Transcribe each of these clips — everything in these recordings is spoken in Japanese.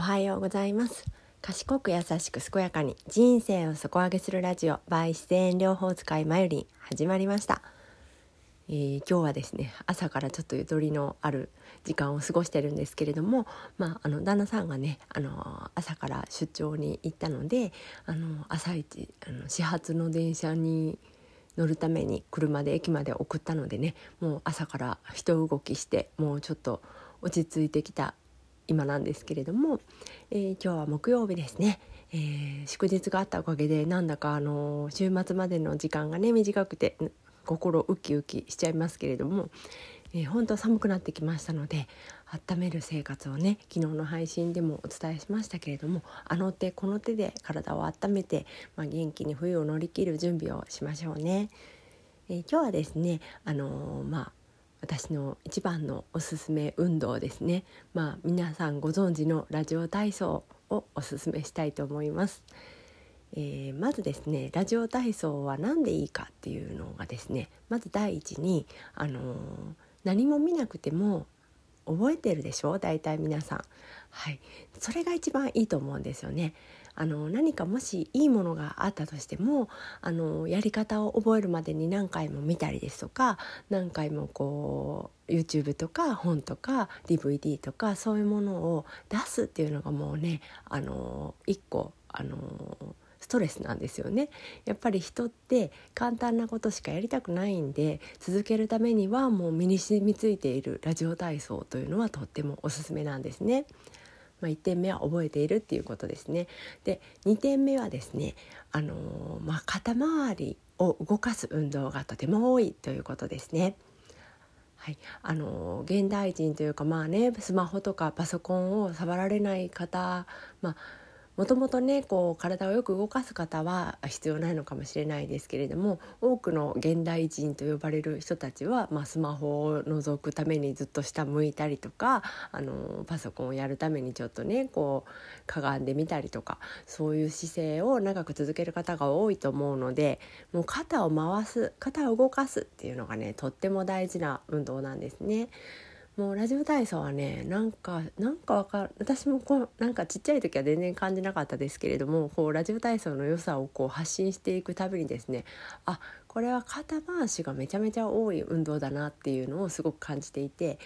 おはようございます。賢く優しく健やかに人生を底上げするラジオ by 自然療法使いまゆり始まりました、えー、今日はですね朝からちょっとゆとりのある時間を過ごしてるんですけれどもまああの旦那さんがねあの朝から出張に行ったのであの朝一あの始発の電車に乗るために車で駅まで送ったのでねもう朝から人動きしてもうちょっと落ち着いてきた今なんですけれども、えー、今日は木曜日ですね、えー、祝日があったおかげでなんだかあの週末までの時間がね短くて心ウキウキしちゃいますけれども、えー、本当寒くなってきましたので温める生活をね昨日の配信でもお伝えしましたけれどもあの手この手で体を温めて、まあ、元気に冬を乗り切る準備をしましょうね。えー、今日はですねあのー、まあ私の一番のおすすめ運動ですね。まあ皆さんご存知のラジオ体操をおすすめしたいと思います、えー、まずですねラジオ体操は何でいいかっていうのがですねまず第一にあのー、何も見なくても覚えてるでしょ？う大体皆さん。はい。それが一番いいと思うんですよね。あの何かもしいいものがあったとしてもあのやり方を覚えるまでに何回も見たりですとか何回もこう YouTube とか本とか DVD とかそういうものを出すっていうのがもうねあの一個あのストレスなんですよねやっぱり人って簡単なことしかやりたくないんで続けるためにはもう身に染みついているラジオ体操というのはとってもおすすめなんですね。まあ、1点目は覚えているっていうことですね。で2点目はですね、あのー、まあ、肩周りを動かす運動がとても多いということですね。はい、あの現代人というかまあねスマホとかパソコンを触られない方、まあ、もともとねこう体をよく動かす方は必要ないのかもしれないですけれども多くの現代人と呼ばれる人たちは、まあ、スマホを覗くためにずっと下向いたりとかあのパソコンをやるためにちょっとねこうかがんでみたりとかそういう姿勢を長く続ける方が多いと思うのでもう肩を回す肩を動かすっていうのがねとっても大事な運動なんですね。もうラジオ体操はねなんかなんかわかる私もこうなんかちっちゃい時は全然感じなかったですけれどもこうラジオ体操の良さをこう発信していくたびにですねあこれは肩回しがめちゃめちゃ多い運動だなっていうのをすごく感じていて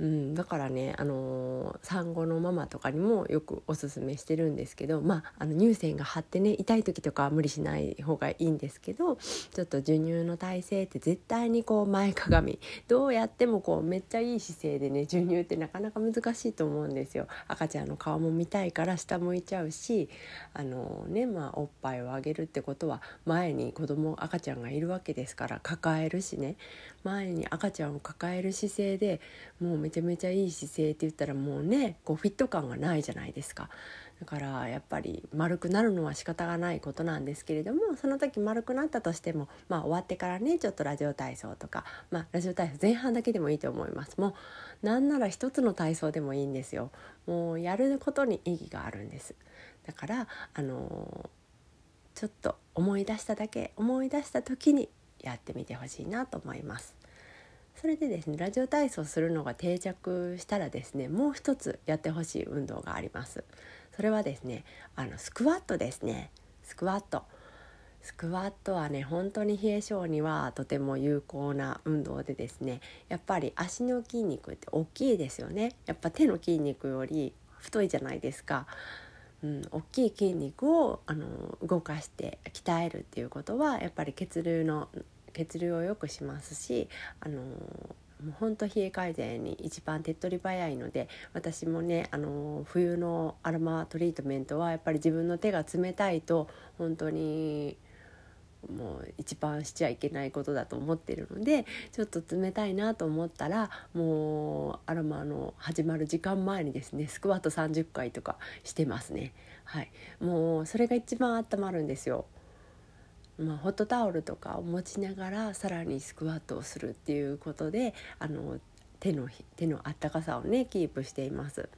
うん、だからね、あのー、産後のママとかにもよくおすすめしてるんですけど、まあ、あの乳腺が張ってね痛い時とかは無理しない方がいいんですけどちょっと授乳の体勢って絶対にこう前かがみどうやってもこうめっちゃいい姿勢でね授乳ってなかなか難しいと思うんですよ。赤ちゃんの顔も見たいから下向いちゃうしあのー、ねまあ、おっぱいをあげるってことは前に子供赤ちゃんがいるわけですから抱えるしね前に赤ちゃんを抱える姿勢でもうめちゃめちゃいい姿勢って言ったらもうねこうフィット感がないじゃないですか。だからやっぱり丸くなるのは仕方がないことなんですけれどもその時丸くなったとしてもまあ終わってからねちょっとラジオ体操とかまあラジオ体操前半だけでもいいと思います。もうなんなら一つの体操でもいいんですよ。もうやることに意義があるんです。だからあのー、ちょっと思い出しただけ思い出した時にやってみてほしいなと思います。それでですねラジオ体操するのが定着したらですねもう一つやってほしい運動があります。それはですねあのスクワットですね。スクワット。スクワットはね本当に冷え性にはとても有効な運動でですねやっぱり足の筋肉って大きいですよね。やっぱ手の筋肉より太いじゃないですか。うん、大きい筋肉をあの動かして鍛えるっていうことはやっぱり血流の血流を良くしますしあのもうほんと冷え改善に一番手っ取り早いので私もねあの冬のアロマトリートメントはやっぱり自分の手が冷たいと本当にもう一番しちゃいけないことだと思ってるのでちょっと冷たいなと思ったらもうアロマの始まる時間前にですねスクワット30回とかしてますね。はい、もうそれが一番温まるんですよ。まあ、ホットタオルとかを持ちながらさらにスクワットをするっていうことであの手の手のあったかさをねキープしています。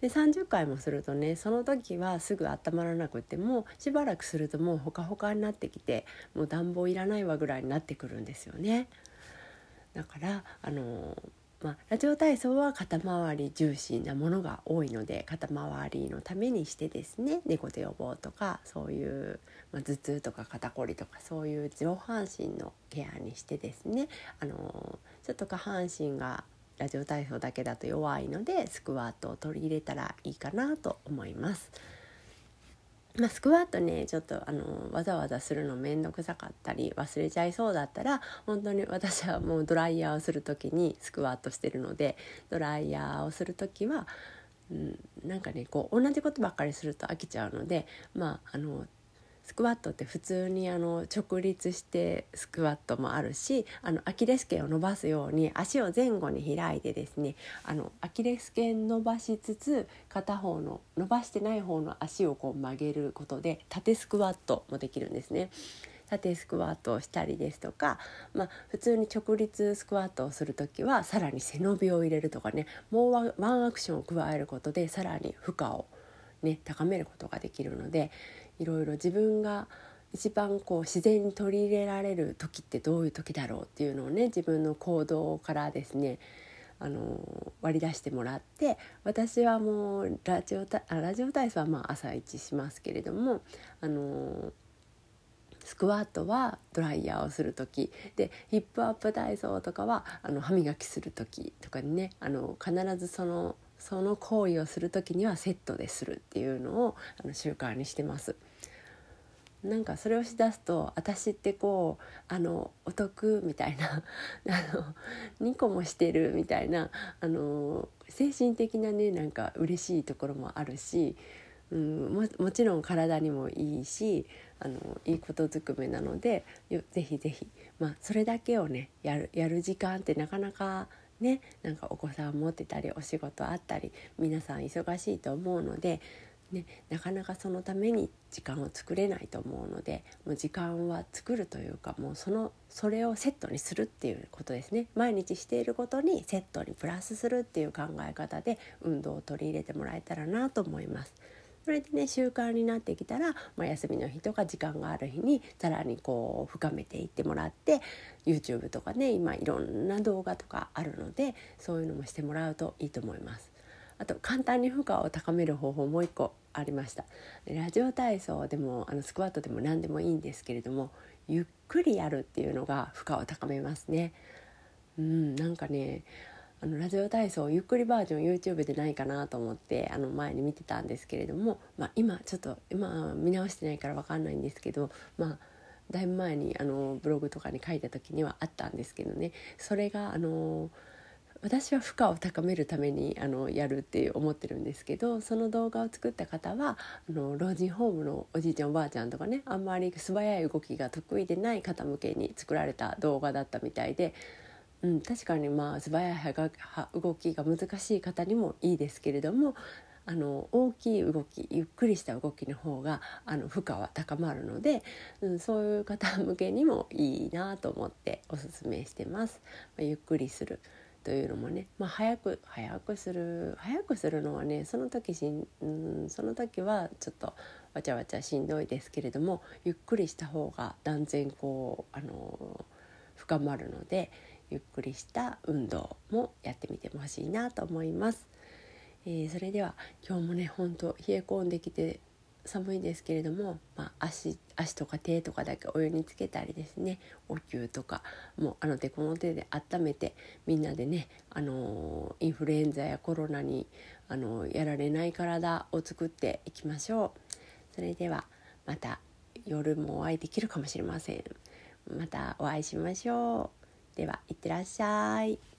で30回もするとねその時はすぐ温まらなくてもしばらくするともうほかほかになってきてもう暖房いらないわぐらいになってくるんですよね。だからあのまあ、ラジオ体操は肩周り重視なものが多いので肩周りのためにしてですね猫背予防とかそういう、まあ、頭痛とか肩こりとかそういう上半身のケアにしてですねあのちょっと下半身がラジオ体操だけだと弱いのでスクワットを取り入れたらいいかなと思います。まあ、スクワットねちょっとあのわざわざするの面倒くさかったり忘れちゃいそうだったら本当に私はもうドライヤーをする時にスクワットしてるのでドライヤーをする時は、うん、なんかねこう同じことばっかりすると飽きちゃうのでまああのスクワットって普通にあの直立してスクワットもあるしあのアキレス腱を伸ばすように足を前後に開いてですねあのアキレス腱伸ばしつつ片方の伸ばしてない方の足をこう曲げることで縦スクワットもできるんですね。縦スクワットをしたりですとか、まあ、普通に直立スクワットをする時はさらに背伸びを入れるとかねもうワンアクションを加えることでさらに負荷を、ね、高めることができるのでいろいろ自分が一番こう自然に取り入れられる時ってどういう時だろうっていうのをね自分の行動からですねあの割り出してもらって私はもうラジオラジオ体操はまあ朝一しますけれどもあのスクワットはドライヤーをする時でヒップアップ体操とかはあの歯磨きする時とかにねあの必ずそのその行為をする時にはセットでするっていうのをあの習慣にしてます。なんかそれをしだすと私ってこうあのお得みたいな あの2個もしてるみたいなあの精神的なねなんか嬉しいところもあるし、うん、ももちろん体にもいいしあのいいことずくめなのでぜひぜひ、まあ、それだけをねやるやる時間ってなかなかねなんかお子さん持ってたりお仕事あったり皆さん忙しいと思うので、ね、なかなかそのために時間を作れないと思うのでもう時間は作るというかもうそのそれをセットにするっていうことですね毎日していることにセットにプラスするっていう考え方で運動を取り入れてもらえたらなと思います。それでね習慣になってきたら、まあ、休みの日とか時間がある日にさらにこう深めていってもらって YouTube とかね今いろんな動画とかあるのでそういうのもしてもらうといいと思います。あと簡単に負荷を高める方法もう一個ありましたラジオ体操でもあのスクワットでも何でもいいんですけれどもゆっくりやるっていうのが負荷を高めますねうんなんかねあのラジオ体操ゆっくりバージョン YouTube でないかなと思ってあの前に見てたんですけれども、まあ、今ちょっと今見直してないから分かんないんですけどまあだいぶ前にあのブログとかに書いた時にはあったんですけどね。それがあの私は負荷を高めるためにあのやるって思ってるんですけどその動画を作った方はあの老人ホームのおじいちゃんおばあちゃんとかねあんまり素早い動きが得意でない方向けに作られた動画だったみたいでうん、確かにまあ素早い動きが難しい方にもいいですけれどもあの大きい動きゆっくりした動きの方があの負荷は高まるので、うん、そういう方向けにもいいなと思っておすすめしてます。まあ、ゆっくりするというのもね、まあ、早く早くする早くするのはねその時しん、うん、その時はちょっとわちゃわちゃしんどいですけれどもゆっくりした方が断然こうあの深まるのでゆっくりした運動もやってみてほしいなと思います。えー、それでは今日もねほんと冷え込んできて寒いですけれども、まあ、足足とか手とかだけお湯につけたりですねお灸とかもうあの手この手で温めてみんなでね、あのー、インフルエンザやコロナに、あのー、やられない体を作っていきましょう。それではまた夜もお会いできるかもしれません。またお会いしましょう。ではいってらっしゃい。